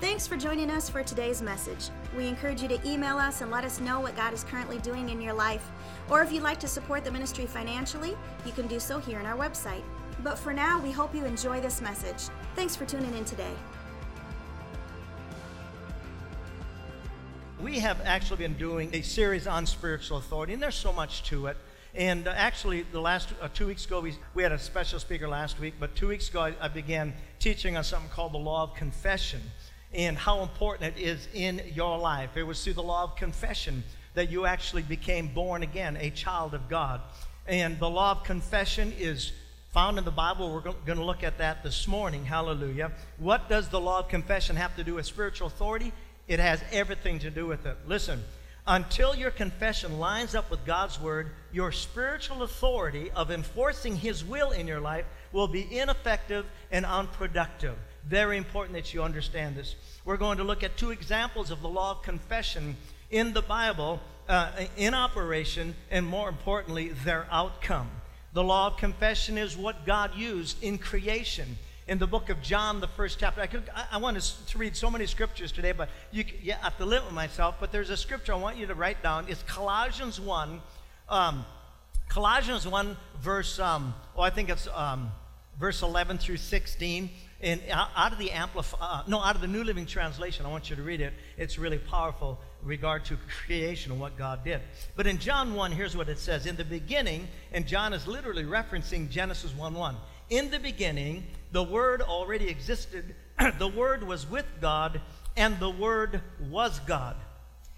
Thanks for joining us for today's message. We encourage you to email us and let us know what God is currently doing in your life. Or if you'd like to support the ministry financially, you can do so here on our website. But for now, we hope you enjoy this message. Thanks for tuning in today. We have actually been doing a series on spiritual authority, and there's so much to it. And uh, actually, the last uh, two weeks ago, we, we had a special speaker last week, but two weeks ago, I, I began teaching on something called the law of confession and how important it is in your life. It was through the law of confession that you actually became born again, a child of God. And the law of confession is found in the Bible. We're going to look at that this morning. Hallelujah. What does the law of confession have to do with spiritual authority? It has everything to do with it. Listen, until your confession lines up with God's word, your spiritual authority of enforcing His will in your life will be ineffective and unproductive. Very important that you understand this. We're going to look at two examples of the law of confession in the Bible, uh, in operation, and more importantly, their outcome. The law of confession is what God used in creation. In the book of John, the first chapter, I, could, I, I want to read so many scriptures today, but you, you have to limit myself. But there's a scripture I want you to write down. It's Colossians 1. Um, Colossians 1, verse, um, oh, I think it's um, verse 11 through 16 and out of the amplify uh, no out of the new living translation i want you to read it. It's really powerful in regard to creation and what god did. But in john 1 here's what it says. In the beginning and john is literally referencing genesis 1 1 in the beginning the word already existed the word was with god and the word was god.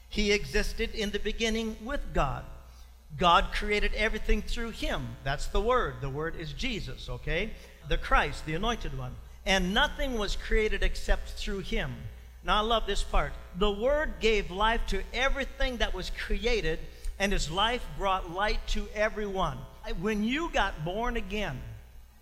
He existed in the beginning with god. God created everything through him. That's the word. The word is jesus okay? The christ the anointed one and nothing was created except through him. Now, I love this part. The Word gave life to everything that was created, and His life brought light to everyone. When you got born again,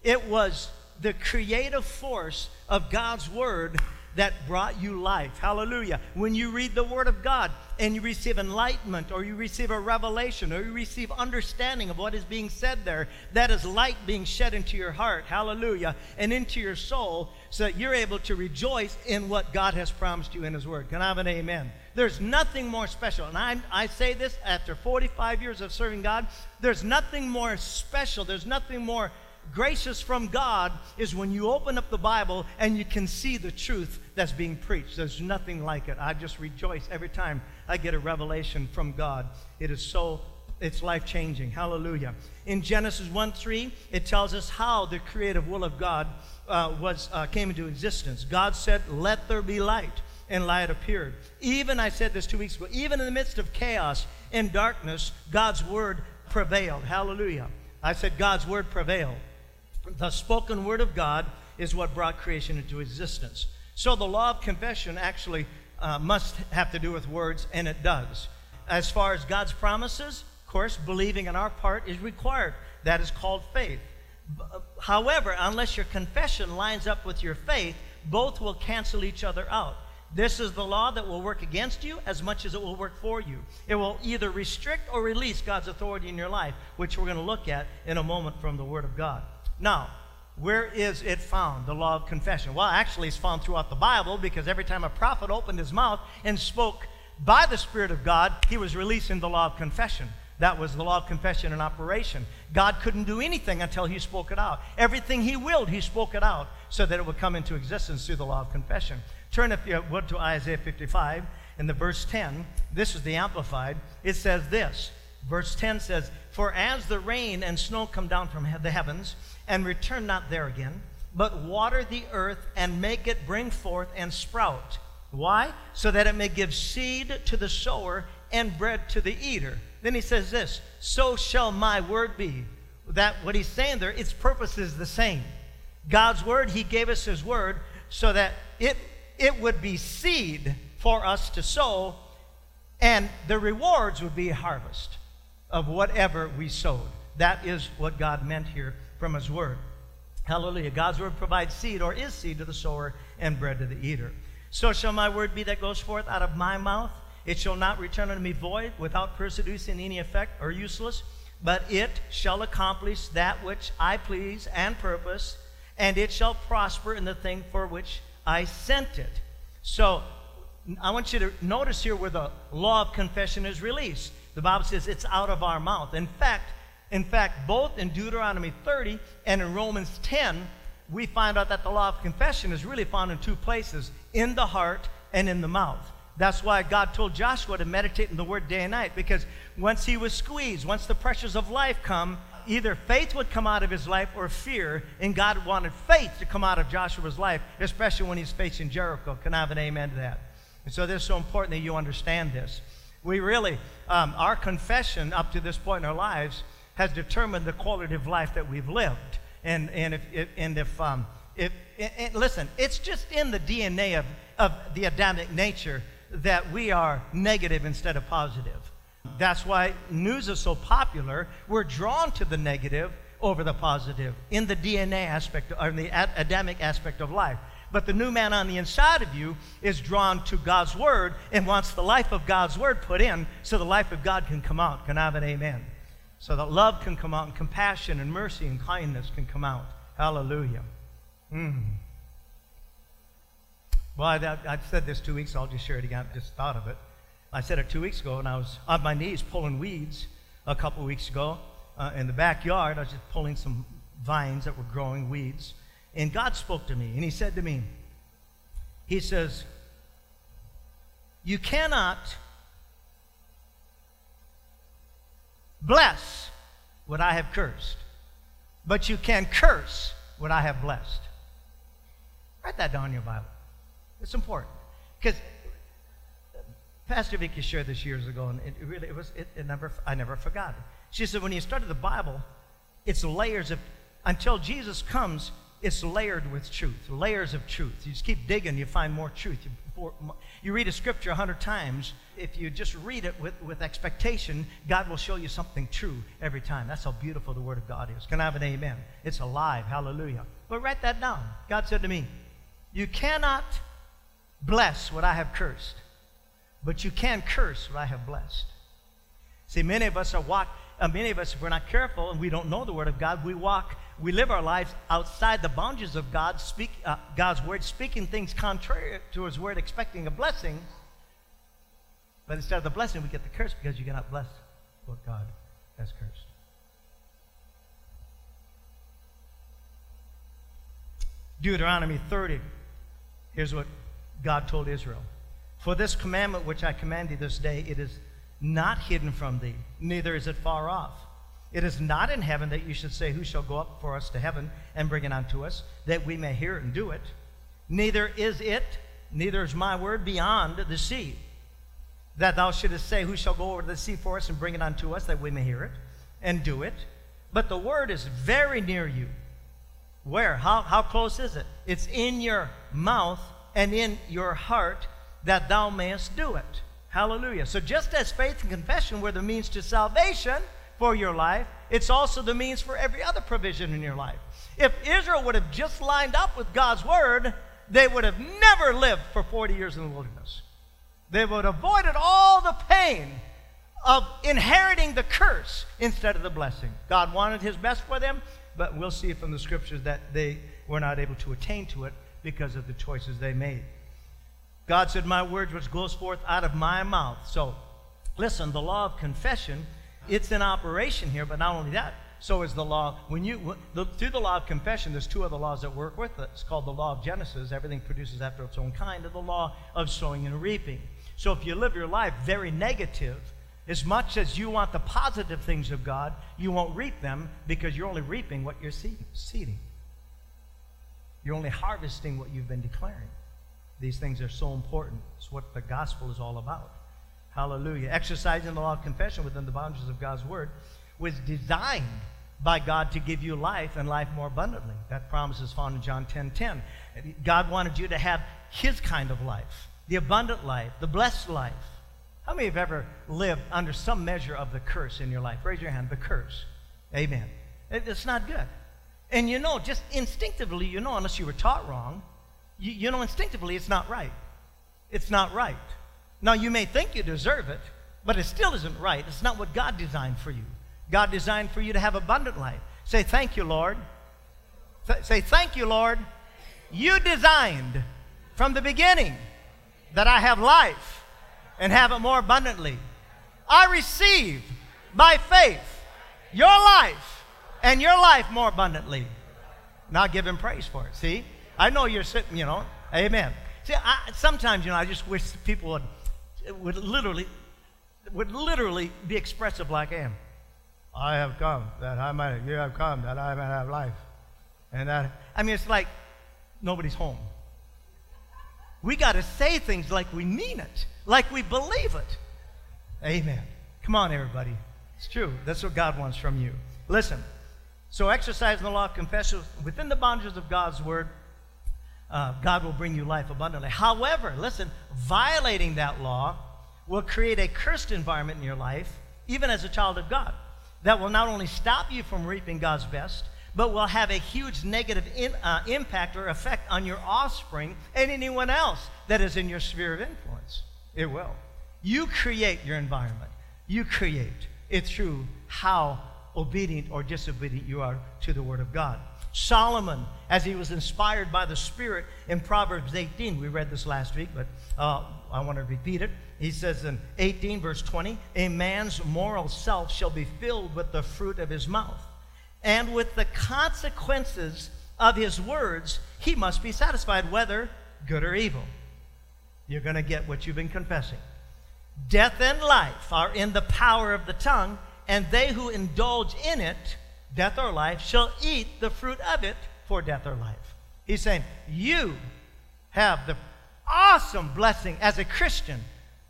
it was the creative force of God's Word that brought you life. Hallelujah. When you read the Word of God and you receive enlightenment or you receive a revelation or you receive understanding of what is being said there, that is light being shed into your heart. Hallelujah. And into your soul so that you're able to rejoice in what God has promised you in His Word. Can I have an amen? There's nothing more special. And I, I say this after 45 years of serving God. There's nothing more special. There's nothing more gracious from God is when you open up the Bible and you can see the truth that's being preached. There's nothing like it. I just rejoice every time I get a revelation from God. It is so it's life changing. Hallelujah. In Genesis 1 3, it tells us how the creative will of God uh, was, uh, came into existence. God said, Let there be light, and light appeared. Even, I said this two weeks ago, even in the midst of chaos and darkness, God's word prevailed. Hallelujah. I said, God's word prevailed. The spoken word of God is what brought creation into existence. So the law of confession actually uh, must have to do with words, and it does. As far as God's promises, of course, believing on our part is required. That is called faith. Uh, however, unless your confession lines up with your faith, both will cancel each other out. This is the law that will work against you as much as it will work for you. It will either restrict or release God's authority in your life, which we're going to look at in a moment from the Word of God. Now, where is it found, the law of confession? Well, actually, it's found throughout the Bible because every time a prophet opened his mouth and spoke by the Spirit of God, he was releasing the law of confession. That was the law of confession in operation. God couldn't do anything until he spoke it out. Everything he willed, he spoke it out so that it would come into existence through the law of confession. Turn, if you would, to Isaiah 55 in the verse 10. This is the Amplified. It says this. Verse 10 says, For as the rain and snow come down from the heavens, and return not there again, but water the earth and make it bring forth and sprout. Why? So that it may give seed to the sower and bread to the eater. Then he says this, so shall my word be. That what he's saying there, its purpose is the same. God's word, he gave us his word so that it it would be seed for us to sow, and the rewards would be harvest of whatever we sowed. That is what God meant here from His Word. Hallelujah. God's Word provides seed or is seed to the sower and bread to the eater. So shall my word be that goes forth out of my mouth. It shall not return unto me void, without producing any effect or useless, but it shall accomplish that which I please and purpose, and it shall prosper in the thing for which I sent it. So I want you to notice here where the law of confession is released. The Bible says it's out of our mouth. In fact, in fact, both in Deuteronomy 30 and in Romans 10, we find out that the law of confession is really found in two places in the heart and in the mouth. That's why God told Joshua to meditate in the word day and night, because once he was squeezed, once the pressures of life come, either faith would come out of his life or fear, and God wanted faith to come out of Joshua's life, especially when he's facing Jericho. Can I have an amen to that? And so this is so important that you understand this. We really, um, our confession up to this point in our lives has determined the quality of life that we've lived. And, and if, if and if, um, if and listen, it's just in the DNA of, of the Adamic nature that we are negative instead of positive. That's why news is so popular. We're drawn to the negative over the positive in the DNA aspect, or in the Adamic aspect of life. But the new man on the inside of you is drawn to God's word and wants the life of God's word put in so the life of God can come out. Can I have an amen? So that love can come out and compassion and mercy and kindness can come out. Hallelujah. Mm. Well, I, have said this two weeks. I'll just share it again. I just thought of it. I said it two weeks ago, and I was on my knees pulling weeds a couple weeks ago uh, in the backyard. I was just pulling some vines that were growing weeds. And God spoke to me, and He said to me, He says, You cannot bless what I have cursed, but you can curse what I have blessed. Write that down in your Bible. It's important. Because Pastor Vicky shared this years ago, and it really it was it, it never I never forgot it. She said when you study the Bible, it's layers of until Jesus comes, it's layered with truth, layers of truth. You just keep digging, you find more truth. You, you read a scripture a hundred times. If you just read it with, with expectation, God will show you something true every time. That's how beautiful the Word of God is. Can I have an amen? It's alive. Hallelujah. But write that down. God said to me, You cannot bless what I have cursed, but you can curse what I have blessed. See, many of us are walk. Uh, many of us, if we're not careful and we don't know the Word of God, we walk we live our lives outside the boundaries of God, speak, uh, God's word, speaking things contrary to his word, expecting a blessing. But instead of the blessing, we get the curse because you cannot bless what God has cursed. Deuteronomy 30. Here's what God told Israel For this commandment which I command thee this day, it is not hidden from thee, neither is it far off it is not in heaven that you should say, Who shall go up for us to heaven and bring it unto us, that we may hear it and do it? Neither is it, neither is my word beyond the sea, that thou shouldest say, Who shall go over the sea for us and bring it unto us, that we may hear it and do it? But the word is very near you. Where? How, how close is it? It's in your mouth and in your heart that thou mayest do it. Hallelujah. So just as faith and confession were the means to salvation, for your life, it's also the means for every other provision in your life. If Israel would have just lined up with God's word, they would have never lived for 40 years in the wilderness. They would have avoided all the pain of inheriting the curse instead of the blessing. God wanted his best for them, but we'll see from the scriptures that they were not able to attain to it because of the choices they made. God said, My words which goes forth out of my mouth. So, listen, the law of confession it's in operation here, but not only that, so is the law. When you through the law of confession, there's two other laws that work with it. It's called the law of Genesis. Everything produces after its own kind, and the law of sowing and reaping. So if you live your life very negative, as much as you want the positive things of God, you won't reap them because you're only reaping what you're seeding. You're only harvesting what you've been declaring. These things are so important. It's what the gospel is all about. Hallelujah. Exercising the law of confession within the boundaries of God's word was designed by God to give you life and life more abundantly. That promise is found in John 10 10. God wanted you to have his kind of life, the abundant life, the blessed life. How many have ever lived under some measure of the curse in your life? Raise your hand, the curse. Amen. It's not good. And you know, just instinctively, you know, unless you were taught wrong, you, you know instinctively it's not right. It's not right. Now, you may think you deserve it, but it still isn't right. It's not what God designed for you. God designed for you to have abundant life. Say, Thank you, Lord. Th- say, Thank you, Lord. You designed from the beginning that I have life and have it more abundantly. I receive by faith your life and your life more abundantly. Now give him praise for it. See? I know you're sitting, you know. Amen. See, I, sometimes, you know, I just wish people would, would literally would literally be expressive like I am. I have come that I might, you have come that I might have life. And that, I mean, it's like nobody's home. We got to say things like we mean it, like we believe it. Amen. Come on, everybody. It's true. That's what God wants from you. Listen. So, exercising the law of confession within the boundaries of God's word, uh, God will bring you life abundantly. However, listen, violating that law will create a cursed environment in your life, even as a child of God, that will not only stop you from reaping God's best, but will have a huge negative in, uh, impact or effect on your offspring and anyone else that is in your sphere of influence. It will. You create your environment. You create it through how obedient or disobedient you are to the Word of God. Solomon, as he was inspired by the Spirit in Proverbs 18, we read this last week, but uh, I want to repeat it. He says in 18, verse 20, a man's moral self shall be filled with the fruit of his mouth and with the consequences of his words, he must be satisfied, whether good or evil. You're going to get what you've been confessing. Death and life are in the power of the tongue, and they who indulge in it, death or life, shall eat the fruit of it for death or life. He's saying, You have the awesome blessing as a Christian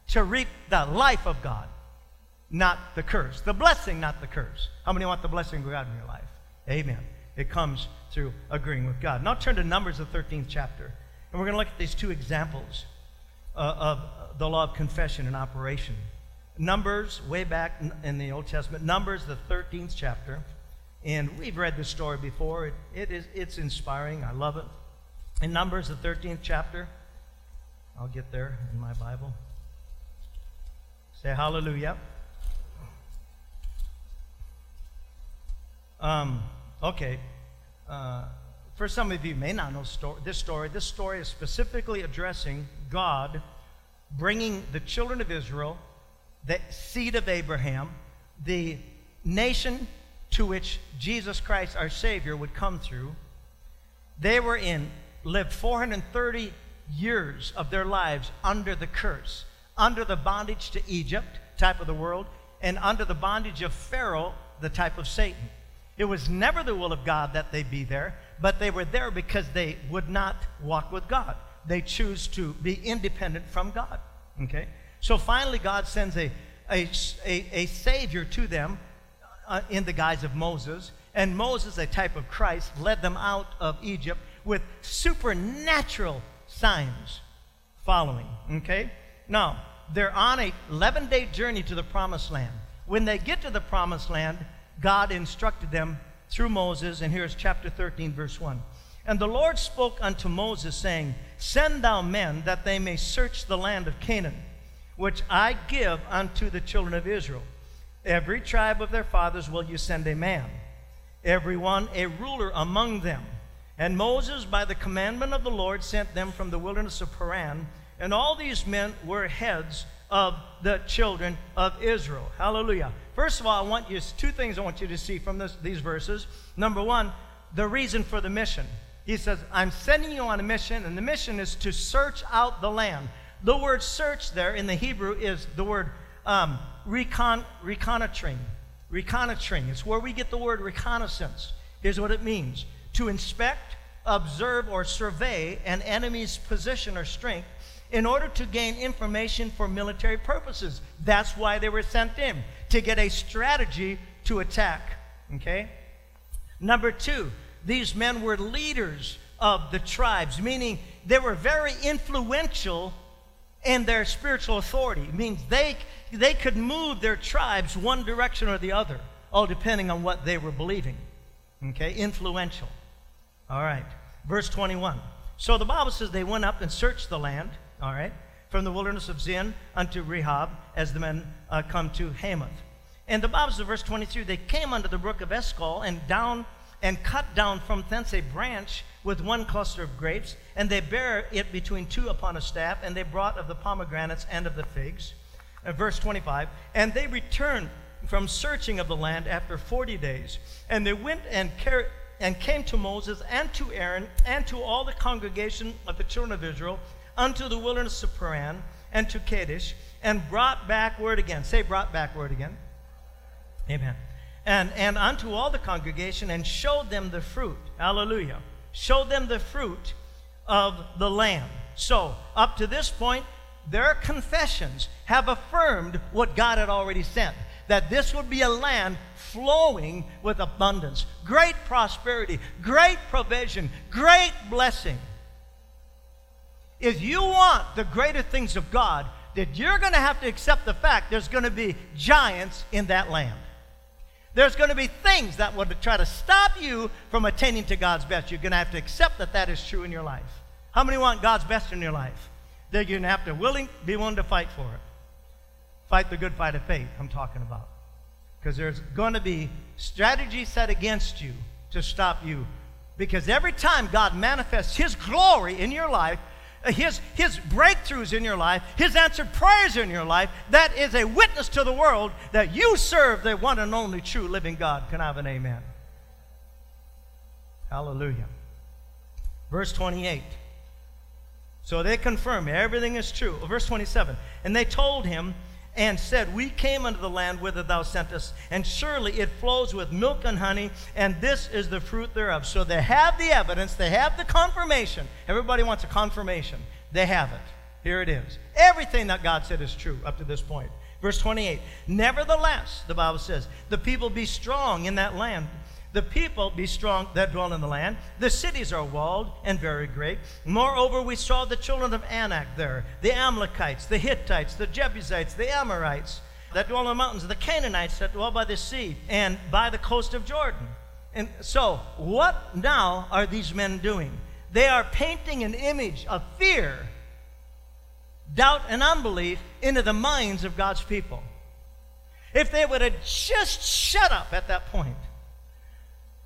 to reap the life of God not the curse. The blessing, not the curse. How many want the blessing of God in your life? Amen. It comes through agreeing with God. Now turn to Numbers, the 13th chapter. And we're going to look at these two examples uh, of the law of confession in operation. Numbers, way back in the Old Testament, Numbers, the 13th chapter. And we've read this story before. It, it is, it's inspiring. I love it. In Numbers, the 13th chapter, I'll get there in my Bible. Say hallelujah. Um, okay. Uh, for some of you may not know this story. This story is specifically addressing God bringing the children of Israel, the seed of Abraham, the nation to which Jesus Christ, our Savior, would come through. They were in, lived 430 years of their lives under the curse, under the bondage to Egypt, type of the world, and under the bondage of Pharaoh, the type of Satan. It was never the will of God that they be there, but they were there because they would not walk with God. They choose to be independent from God. Okay? So finally, God sends a, a, a, a Savior to them uh, in the guise of Moses. And Moses, a type of Christ, led them out of Egypt with supernatural signs following. Okay? Now, they're on a 11 day journey to the promised land. When they get to the promised land, God instructed them through Moses, and here's chapter 13, verse 1. And the Lord spoke unto Moses, saying, Send thou men that they may search the land of Canaan, which I give unto the children of Israel. Every tribe of their fathers will you send a man, every one a ruler among them. And Moses, by the commandment of the Lord, sent them from the wilderness of Paran. And all these men were heads of the children of Israel. Hallelujah. First of all, I want you two things I want you to see from this, these verses. Number one, the reason for the mission. He says, I'm sending you on a mission, and the mission is to search out the land. The word search there in the Hebrew is the word um, recon, reconnoitering. Reconnoitering. It's where we get the word reconnaissance. Here's what it means to inspect, observe, or survey an enemy's position or strength in order to gain information for military purposes. That's why they were sent in, to get a strategy to attack. Okay? Number two, these men were leaders of the tribes, meaning they were very influential in their spiritual authority. It means they, they could move their tribes one direction or the other, all depending on what they were believing. Okay? Influential. All right. Verse 21. So the Bible says they went up and searched the land all right? From the wilderness of Zin unto Rehob, as the men uh, come to Hamath. And the Bible says, verse 23, they came unto the brook of Eshcol and down and cut down from thence a branch with one cluster of grapes, and they bare it between two upon a staff, and they brought of the pomegranates and of the figs. Uh, verse 25, and they returned from searching of the land after 40 days, and they went and carried and came to Moses and to Aaron and to all the congregation of the children of Israel unto the wilderness of Paran and to Kadesh, and brought back word again. Say, brought back word again. Amen. And, and unto all the congregation, and showed them the fruit. Hallelujah. Showed them the fruit of the land. So, up to this point, their confessions have affirmed what God had already sent that this would be a land flowing with abundance, great prosperity, great provision, great blessing. If you want the greater things of God, that you're going to have to accept the fact there's going to be giants in that land. There's going to be things that will try to stop you from attaining to God's best. You're going to have to accept that that is true in your life. How many want God's best in your life? Then you're going to have to willing, be willing to fight for it. Fight the good fight of faith, I'm talking about. Because there's going to be strategy set against you to stop you. Because every time God manifests His glory in your life, Uh, his, his breakthroughs in your life, his answered prayers in your life, that is a witness to the world that you serve the one and only true living God. Can I have an amen? Hallelujah. Verse 28. So they confirm everything is true. Verse 27. And they told him, and said, We came unto the land whither thou sentest, and surely it flows with milk and honey, and this is the fruit thereof. So they have the evidence, they have the confirmation. Everybody wants a confirmation. They have it. Here it is. Everything that God said is true up to this point. Verse 28 Nevertheless, the Bible says, the people be strong in that land the people be strong that dwell in the land. The cities are walled and very great. Moreover, we saw the children of Anak there, the Amalekites, the Hittites, the Jebusites, the Amorites that dwell in the mountains, the Canaanites that dwell by the sea and by the coast of Jordan. And so, what now are these men doing? They are painting an image of fear, doubt, and unbelief into the minds of God's people. If they would have just shut up at that point,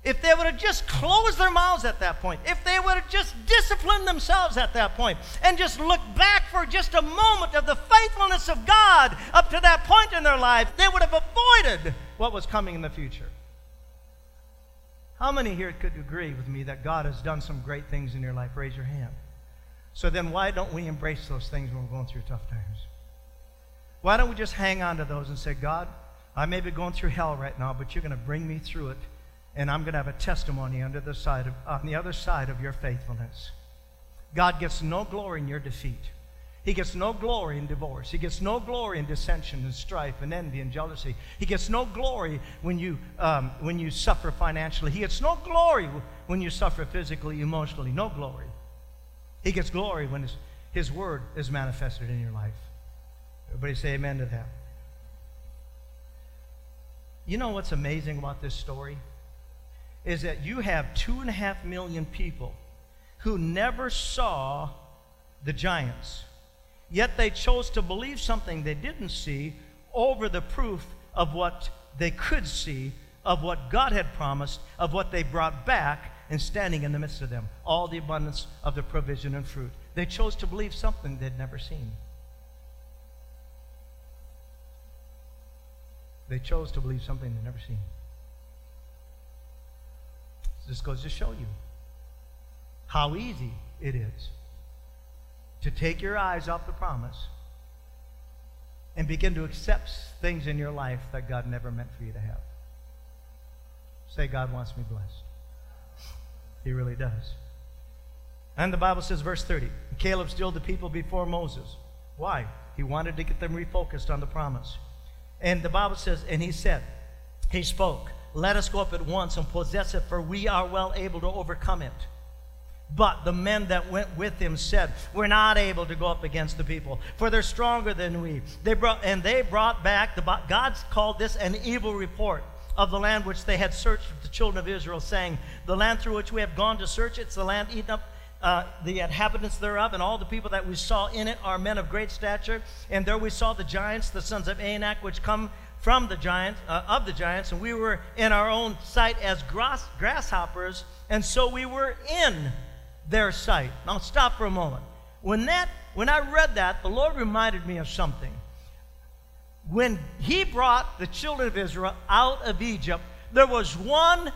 if they would have just closed their mouths at that point, if they would have just disciplined themselves at that point, and just looked back for just a moment of the faithfulness of God up to that point in their life, they would have avoided what was coming in the future. How many here could agree with me that God has done some great things in your life? Raise your hand. So then, why don't we embrace those things when we're going through tough times? Why don't we just hang on to those and say, God, I may be going through hell right now, but you're going to bring me through it and I'm going to have a testimony under the side of, on the other side of your faithfulness. God gets no glory in your defeat. He gets no glory in divorce. He gets no glory in dissension and strife and envy and jealousy. He gets no glory when you, um, when you suffer financially. He gets no glory when you suffer physically, emotionally. No glory. He gets glory when his, his word is manifested in your life. Everybody say amen to that. You know what's amazing about this story? Is that you have two and a half million people who never saw the giants. Yet they chose to believe something they didn't see over the proof of what they could see, of what God had promised, of what they brought back, and standing in the midst of them. All the abundance of the provision and fruit. They chose to believe something they'd never seen. They chose to believe something they'd never seen. This goes to show you how easy it is to take your eyes off the promise and begin to accept things in your life that God never meant for you to have. Say, God wants me blessed. He really does. And the Bible says, verse 30, Caleb stilled the people before Moses. Why? He wanted to get them refocused on the promise. And the Bible says, and he said, he spoke, let us go up at once and possess it, for we are well able to overcome it. But the men that went with him said, We're not able to go up against the people, for they're stronger than we. They brought, and they brought back, the, God's called this an evil report of the land which they had searched with the children of Israel, saying, The land through which we have gone to search, it's the land eaten up uh, the inhabitants thereof, and all the people that we saw in it are men of great stature. And there we saw the giants, the sons of Anak, which come from the giants, uh, of the giants, and we were in our own sight as grass, grasshoppers, and so we were in their sight. Now stop for a moment. When that, when I read that, the Lord reminded me of something. When He brought the children of Israel out of Egypt, there was one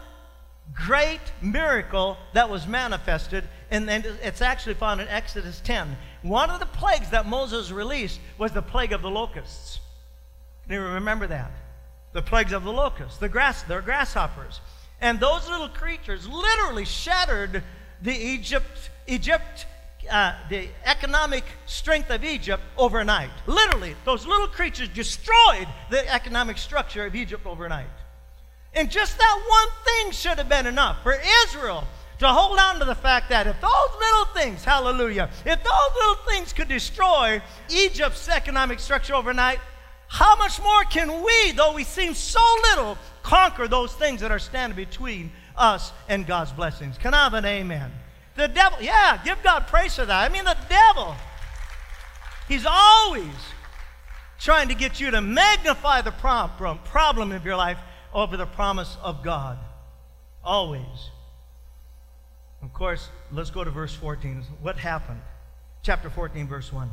great miracle that was manifested, and it's actually found in Exodus 10. One of the plagues that Moses released was the plague of the locusts. You remember that? The plagues of the locusts, the grass, they're grasshoppers. And those little creatures literally shattered the Egypt, Egypt, uh, the economic strength of Egypt overnight. Literally, those little creatures destroyed the economic structure of Egypt overnight. And just that one thing should have been enough for Israel to hold on to the fact that if those little things, hallelujah, if those little things could destroy Egypt's economic structure overnight, how much more can we, though we seem so little, conquer those things that are standing between us and God's blessings? Can I have an amen? The devil, yeah, give God praise for that. I mean, the devil, he's always trying to get you to magnify the problem of your life over the promise of God. Always. Of course, let's go to verse 14. What happened? Chapter 14, verse 1.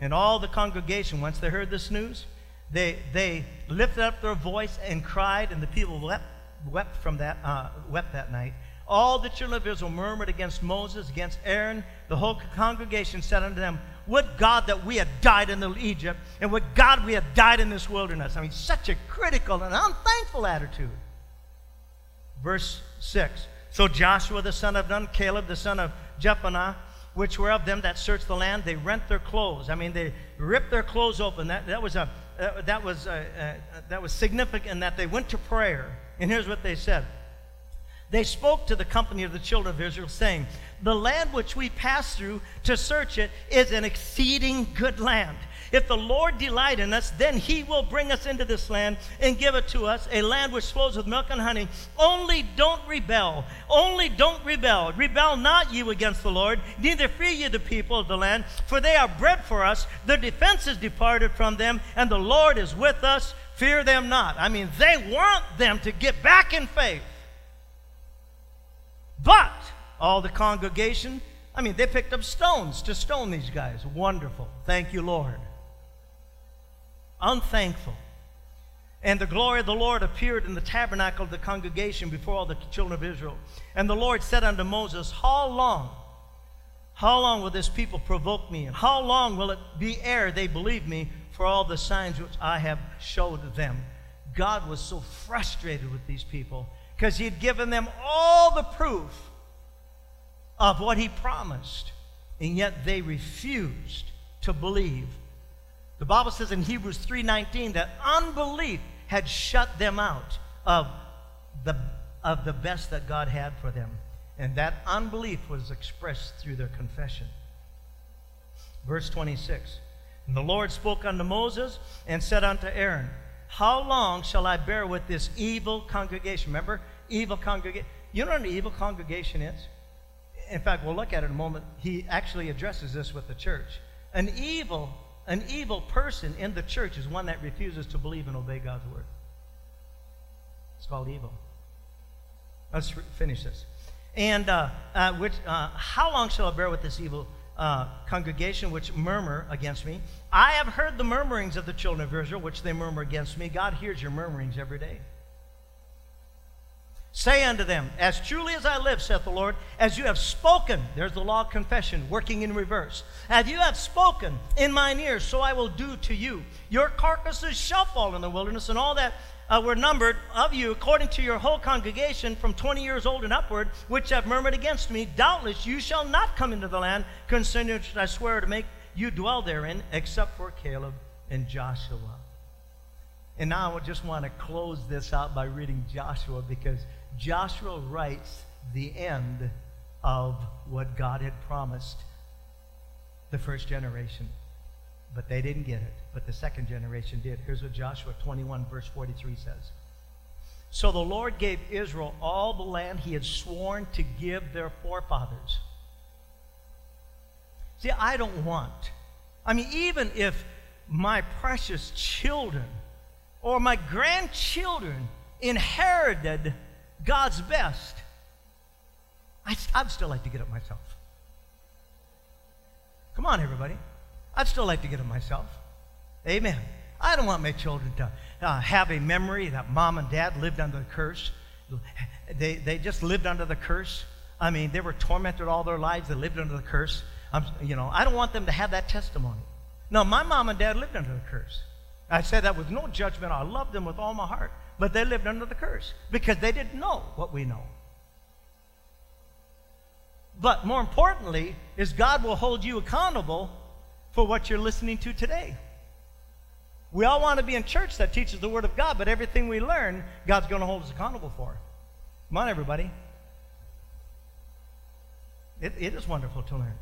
And all the congregation, once they heard this news, they, they lifted up their voice and cried, and the people wept, wept from that, uh, wept that night. All the children of Israel murmured against Moses, against Aaron. The whole congregation said unto them, Would God that we had died in Egypt, and would God we had died in this wilderness. I mean, such a critical and unthankful attitude. Verse 6. So Joshua the son of Nun, Caleb the son of Jephunneh, which were of them that searched the land, they rent their clothes. I mean, they ripped their clothes open. That, that was a uh, that, was, uh, uh, that was significant that they went to prayer. And here's what they said They spoke to the company of the children of Israel, saying, The land which we passed through to search it is an exceeding good land. If the Lord delight in us, then he will bring us into this land and give it to us, a land which flows with milk and honey. Only don't rebel. Only don't rebel. Rebel not you against the Lord, neither fear ye the people of the land, for they are bread for us. Their defense is departed from them, and the Lord is with us. Fear them not. I mean, they want them to get back in faith. But all the congregation, I mean, they picked up stones to stone these guys. Wonderful. Thank you, Lord unthankful. And the glory of the Lord appeared in the tabernacle of the congregation before all the children of Israel. And the Lord said unto Moses, How long? How long will this people provoke me? And how long will it be ere they believe me for all the signs which I have showed them? God was so frustrated with these people because he had given them all the proof of what he promised, and yet they refused to believe the Bible says in Hebrews 3:19 that unbelief had shut them out of the, of the best that God had for them. And that unbelief was expressed through their confession. Verse 26. And the Lord spoke unto Moses and said unto Aaron, How long shall I bear with this evil congregation? Remember, evil congregation. You know what an evil congregation is? In fact, we'll look at it in a moment. He actually addresses this with the church. An evil an evil person in the church is one that refuses to believe and obey God's word. It's called evil. Let's finish this. And uh, uh, which, uh, how long shall I bear with this evil uh, congregation which murmur against me? I have heard the murmurings of the children of Israel, which they murmur against me. God hears your murmurings every day. Say unto them, As truly as I live, saith the Lord, as you have spoken, there's the law of confession working in reverse. As you have spoken in mine ears, so I will do to you. Your carcasses shall fall in the wilderness, and all that uh, were numbered of you, according to your whole congregation, from 20 years old and upward, which have murmured against me, doubtless you shall not come into the land concerning which I swear to make you dwell therein, except for Caleb and Joshua. And now I just want to close this out by reading Joshua because Joshua writes the end of what God had promised the first generation. But they didn't get it. But the second generation did. Here's what Joshua 21, verse 43 says. So the Lord gave Israel all the land he had sworn to give their forefathers. See, I don't want. I mean, even if my precious children or my grandchildren inherited God's best, I, would still like to get it myself. Come on, everybody. I'd still like to get it myself. Amen. I don't want my children to uh, have a memory that mom and dad lived under the curse. They, they just lived under the curse. I mean, they were tormented all their lives. They lived under the curse. I'm, you know, I don't want them to have that testimony. No, my mom and dad lived under the curse. I said that with no judgment. I love them with all my heart. But they lived under the curse because they didn't know what we know. But more importantly, is God will hold you accountable for what you're listening to today. We all want to be in church that teaches the Word of God, but everything we learn, God's going to hold us accountable for. Come on, everybody. It, it is wonderful to learn.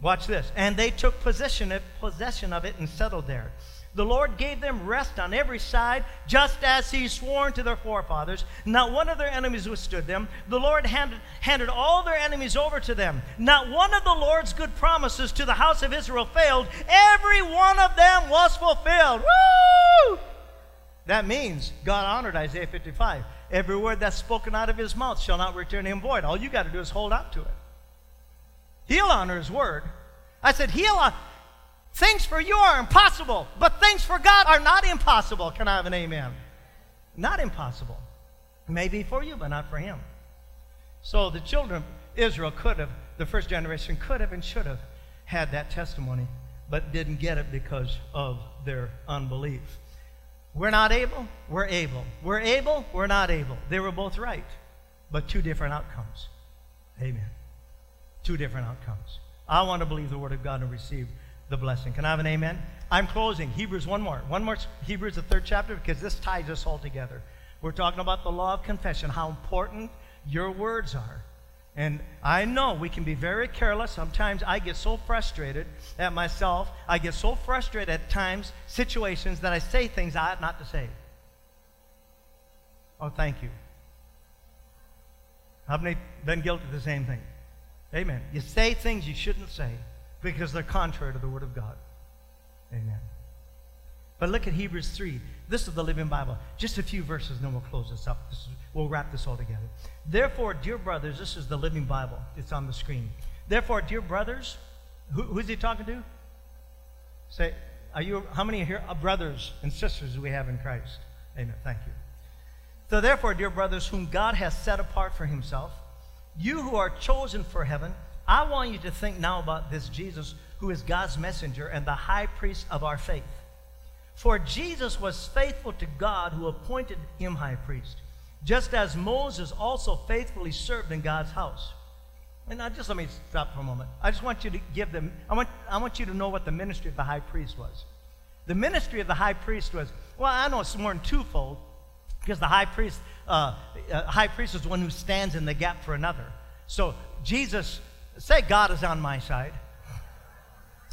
Watch this. And they took possession of, possession of it and settled there. The Lord gave them rest on every side, just as He sworn to their forefathers. Not one of their enemies withstood them. The Lord handed, handed all their enemies over to them. Not one of the Lord's good promises to the house of Israel failed. Every one of them was fulfilled. Woo! That means God honored Isaiah 55. Every word that's spoken out of his mouth shall not return him void. All you got to do is hold up to it. He'll honor his word. I said, He'll honor. Things for you are impossible, but things for God are not impossible. Can I have an amen? Not impossible. Maybe for you, but not for him. So the children of Israel could have, the first generation could have and should have had that testimony, but didn't get it because of their unbelief. We're not able, we're able. We're able, we're not able. They were both right, but two different outcomes. Amen. Two different outcomes. I want to believe the Word of God and receive the blessing. Can I have an amen? I'm closing. Hebrews, one more. One more. Hebrews, the third chapter, because this ties us all together. We're talking about the law of confession, how important your words are. And I know we can be very careless. Sometimes I get so frustrated at myself. I get so frustrated at times, situations, that I say things I ought not to say. Oh, thank you. How many been guilty of the same thing? Amen. You say things you shouldn't say because they're contrary to the Word of God. Amen. But look at Hebrews 3. This is the Living Bible. Just a few verses, and then we'll close this up. This is, we'll wrap this all together. Therefore, dear brothers, this is the Living Bible. It's on the screen. Therefore, dear brothers, who, who's he talking to? Say, are you, how many here are brothers and sisters we have in Christ? Amen. Thank you. So, therefore, dear brothers, whom God has set apart for himself, you who are chosen for heaven, I want you to think now about this Jesus who is God's messenger and the high priest of our faith. For Jesus was faithful to God who appointed him high priest, just as Moses also faithfully served in God's house. And now just let me stop for a moment. I just want you to give them, I want, I want you to know what the ministry of the high priest was. The ministry of the high priest was, well, I know it's more than twofold, because the high priest, uh, uh, high priest is one who stands in the gap for another. So Jesus Say, God is on my side.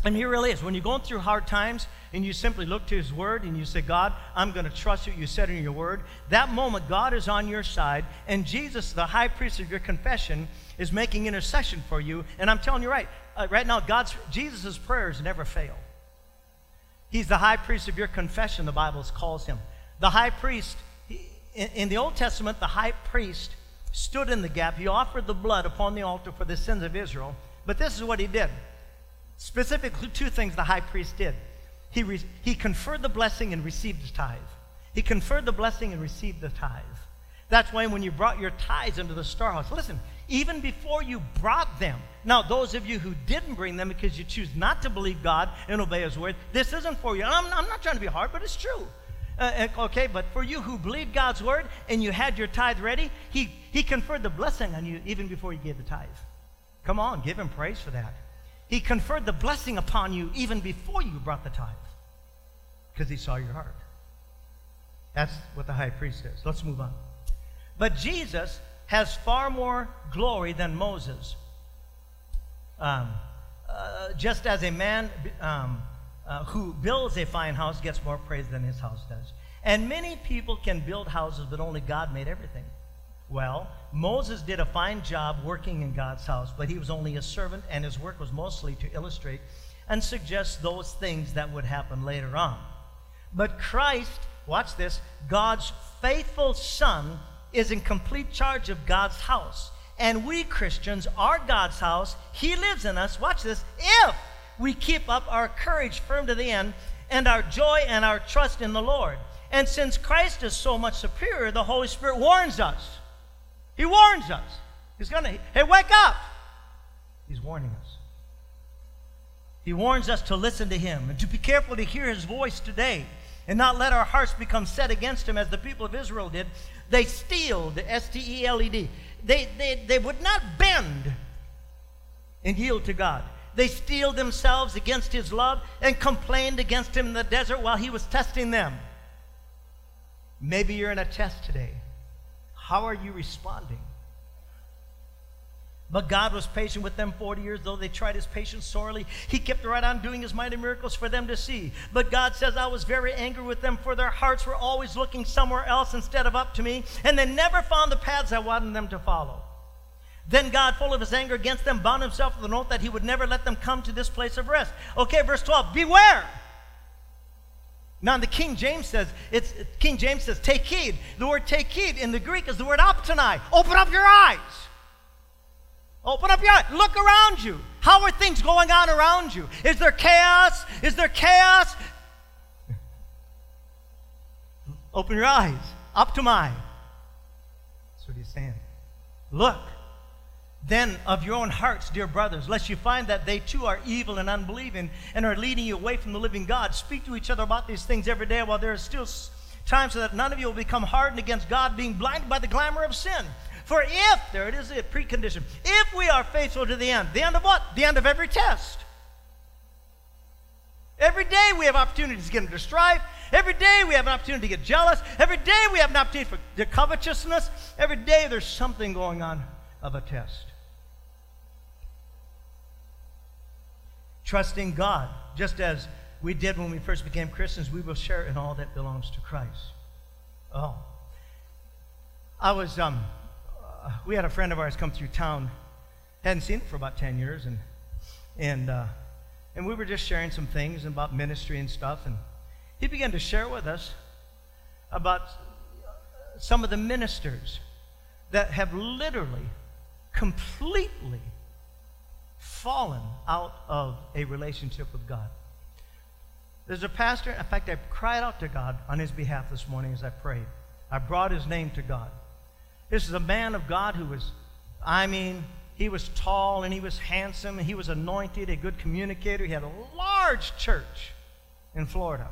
And he really is. When you're going through hard times and you simply look to his word and you say, God, I'm going to trust what you said in your word, that moment God is on your side. And Jesus, the high priest of your confession, is making intercession for you. And I'm telling you right, uh, right now, God's Jesus' prayers never fail. He's the high priest of your confession, the Bible calls him. The high priest, in, in the Old Testament, the high priest stood in the gap. He offered the blood upon the altar for the sins of Israel. But this is what he did. Specifically, two things the high priest did. He, re- he conferred the blessing and received the tithe. He conferred the blessing and received the tithe. That's why when you brought your tithes into the storehouse, listen, even before you brought them, now those of you who didn't bring them because you choose not to believe God and obey His word, this isn't for you. I'm, I'm not trying to be hard, but it's true. Uh, uh, okay, but for you who believed God's word and you had your tithe ready, he, he conferred the blessing on you even before you gave the tithe. Come on, give him praise for that. He conferred the blessing upon you even before you brought the tithe because he saw your heart. That's what the high priest is. Let's move on. But Jesus has far more glory than Moses. Um, uh, just as a man um, uh, who builds a fine house gets more praise than his house does. And many people can build houses, but only God made everything. Well, Moses did a fine job working in God's house, but he was only a servant, and his work was mostly to illustrate and suggest those things that would happen later on. But Christ watch this, God's faithful Son is in complete charge of God's house. And we Christians are God's house. He lives in us, watch this, if we keep up our courage firm to the end and our joy and our trust in the Lord. And since Christ is so much superior, the Holy Spirit warns us. He warns us. He's going to, hey, wake up. He's warning us. He warns us to listen to Him and to be careful to hear His voice today and not let our hearts become set against Him as the people of Israel did. They steeled, S T E L E D. They, they, they would not bend and yield to God. They steeled themselves against His love and complained against Him in the desert while He was testing them. Maybe you're in a test today. How are you responding? But God was patient with them 40 years, though they tried his patience sorely. He kept right on doing his mighty miracles for them to see. But God says, I was very angry with them, for their hearts were always looking somewhere else instead of up to me, and they never found the paths I wanted them to follow. Then God, full of his anger against them, bound himself with an oath that he would never let them come to this place of rest. Okay, verse 12, beware. Now, the King James says, it's King James says, take heed. The word take heed in the Greek is the word optanai. Open up your eyes. Open up your eyes. Look around you. How are things going on around you? Is there chaos? Is there chaos? Open your eyes. My. That's what he's saying. Look then of your own hearts, dear brothers, lest you find that they too are evil and unbelieving and are leading you away from the living God. Speak to each other about these things every day while there is still time so that none of you will become hardened against God, being blinded by the glamour of sin. For if, there it is, a precondition, if we are faithful to the end, the end of what? The end of every test. Every day we have opportunities to get into strife. Every day we have an opportunity to get jealous. Every day we have an opportunity for the covetousness. Every day there's something going on of a test. Trusting God, just as we did when we first became Christians, we will share in all that belongs to Christ. Oh. I was, um, we had a friend of ours come through town. Hadn't seen it for about 10 years, and, and, uh, and we were just sharing some things about ministry and stuff, and he began to share with us about some of the ministers that have literally, completely fallen out of a relationship with God. There's a pastor, in fact, I cried out to God on his behalf this morning as I prayed. I brought his name to God. This is a man of God who was, I mean, he was tall and he was handsome and he was anointed, a good communicator. He had a large church in Florida,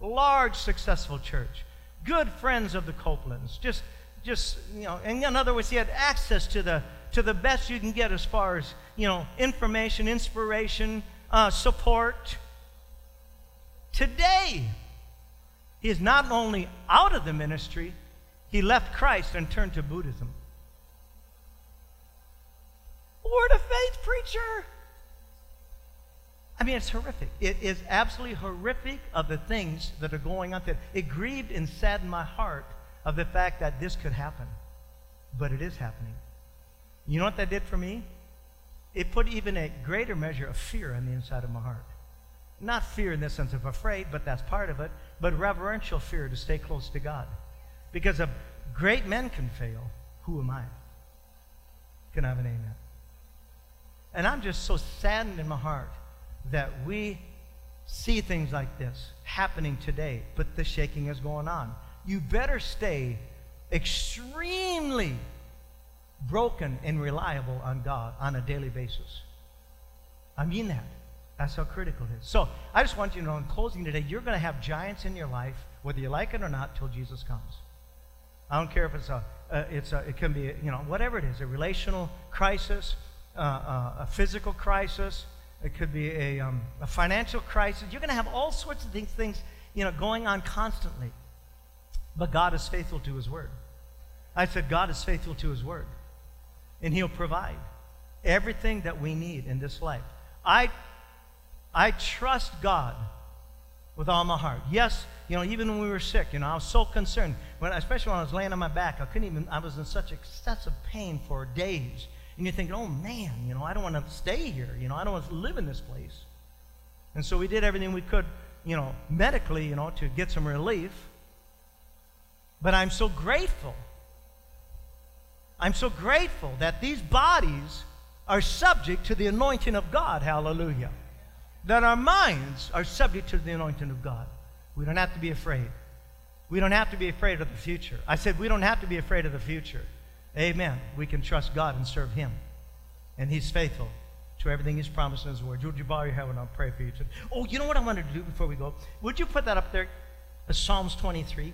large, successful church, good friends of the Copelands. Just, just you know, in other words, he had access to the to the best you can get as far as, you know, information, inspiration, uh, support. Today, he is not only out of the ministry, he left Christ and turned to Buddhism. Word of faith preacher. I mean, it's horrific. It is absolutely horrific of the things that are going on. That it grieved and saddened my heart of the fact that this could happen. But it is happening. You know what that did for me? It put even a greater measure of fear on the inside of my heart. Not fear in the sense of afraid, but that's part of it, but reverential fear to stay close to God. Because if great men can fail, who am I? Can I have an amen? And I'm just so saddened in my heart that we see things like this happening today, but the shaking is going on. You better stay extremely broken and reliable on God on a daily basis. I mean that. That's how critical it is. So I just want you to know in closing today, you're going to have giants in your life, whether you like it or not, till Jesus comes. I don't care if it's a, uh, it's a, it can be, you know, whatever it is, a relational crisis, uh, uh, a physical crisis, it could be a, um, a financial crisis. You're going to have all sorts of things, things, you know, going on constantly. But God is faithful to His word. I said, God is faithful to His word and He'll provide everything that we need in this life. I, I trust God with all my heart. Yes, you know, even when we were sick, you know, I was so concerned. When, especially when I was laying on my back, I couldn't even, I was in such excessive pain for days. And you're thinking, oh man, you know, I don't want to stay here. You know, I don't want to live in this place. And so we did everything we could, you know, medically, you know, to get some relief. But I'm so grateful. I'm so grateful that these bodies are subject to the anointing of God. Hallelujah. That our minds are subject to the anointing of God. We don't have to be afraid. We don't have to be afraid of the future. I said, we don't have to be afraid of the future. Amen. We can trust God and serve Him. And He's faithful to everything He's promised in His Word. Would you bow your head I'll pray for you today? Oh, you know what I wanted to do before we go? Would you put that up there? Uh, Psalms 23.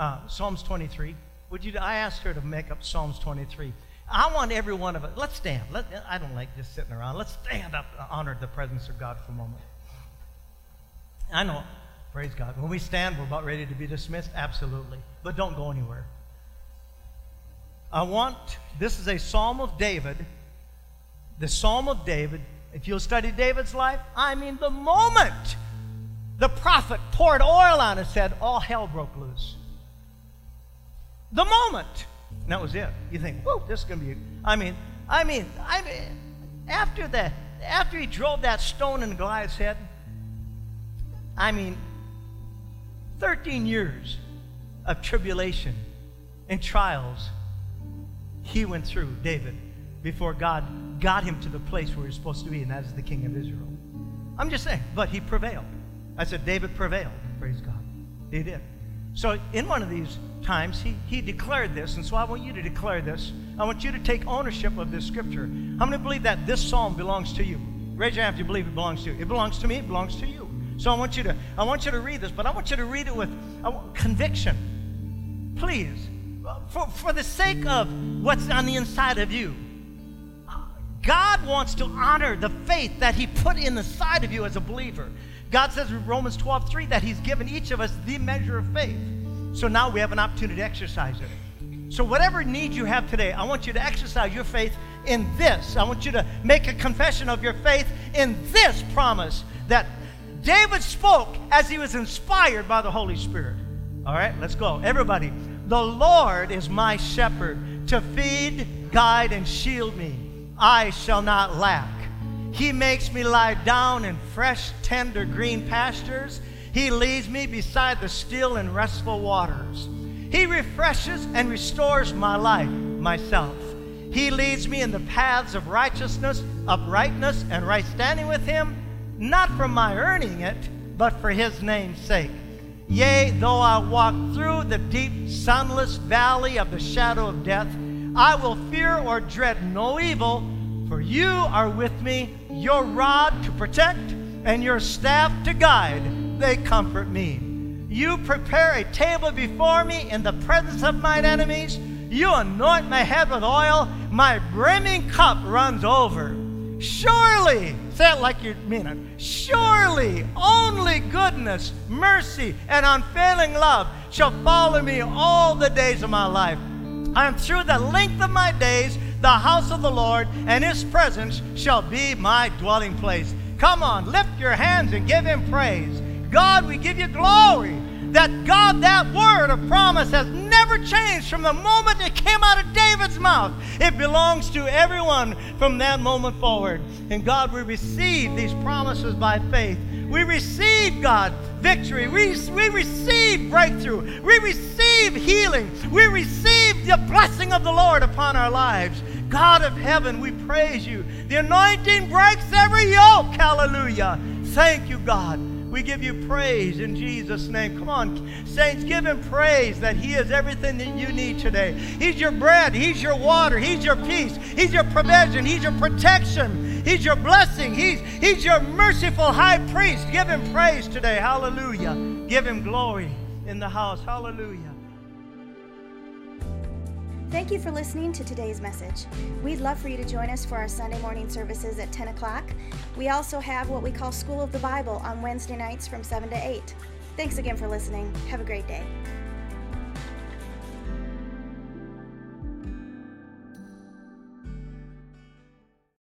Uh, Psalms 23. Would you? I asked her to make up Psalms 23. I want every one of us. Let's stand. Let, I don't like just sitting around. Let's stand up and honor the presence of God for a moment. I know, praise God. When we stand, we're about ready to be dismissed. Absolutely. But don't go anywhere. I want, this is a Psalm of David. The Psalm of David. If you'll study David's life, I mean, the moment the prophet poured oil on his head, all hell broke loose. The moment. And that was it. You think, whoa, this is going to be, I mean, I mean, I mean, after that, after he drove that stone in Goliath's head, I mean, 13 years of tribulation and trials he went through, David, before God got him to the place where he was supposed to be, and that is the king of Israel. I'm just saying, but he prevailed. I said, David prevailed. Praise God. He did. So, in one of these times, he, he declared this, and so I want you to declare this. I want you to take ownership of this scripture. How many believe that this psalm belongs to you? Raise your hand if you believe it belongs to you. It belongs to me, it belongs to you. So I want you to, I want you to read this, but I want you to read it with conviction. Please. For, for the sake of what's on the inside of you. God wants to honor the faith that He put in the side of you as a believer. God says in Romans 12, 3 that He's given each of us the measure of faith. So now we have an opportunity to exercise it. So, whatever need you have today, I want you to exercise your faith in this. I want you to make a confession of your faith in this promise that David spoke as he was inspired by the Holy Spirit. All right, let's go. Everybody, the Lord is my shepherd to feed, guide, and shield me. I shall not lack. He makes me lie down in fresh, tender green pastures. He leads me beside the still and restful waters. He refreshes and restores my life, myself. He leads me in the paths of righteousness, uprightness, and right standing with Him, not for my earning it, but for His name's sake. Yea, though I walk through the deep, sunless valley of the shadow of death, I will fear or dread no evil, for you are with me, your rod to protect and your staff to guide, they comfort me. You prepare a table before me in the presence of mine enemies. You anoint my head with oil, my brimming cup runs over. Surely, say it like you mean it. Surely, only goodness, mercy, and unfailing love shall follow me all the days of my life. I'm through the length of my days the house of the Lord, and his presence shall be my dwelling place. Come on, lift your hands and give him praise. God, we give you glory that God, that word of promise has never changed from the moment it came out of David's mouth. It belongs to everyone from that moment forward. And God, we receive these promises by faith. We receive, God, victory. We, we receive breakthrough. We receive healing. We receive the blessing of the Lord upon our lives. God of heaven, we praise you. The anointing breaks every yoke. Hallelujah. Thank you, God. We give you praise in Jesus' name. Come on, saints, give him praise that he is everything that you need today. He's your bread, he's your water, he's your peace, he's your provision, he's your protection, he's your blessing, he's, he's your merciful high priest. Give him praise today. Hallelujah. Give him glory in the house. Hallelujah. Thank you for listening to today's message. We'd love for you to join us for our Sunday morning services at 10 o'clock. We also have what we call School of the Bible on Wednesday nights from 7 to 8. Thanks again for listening. Have a great day.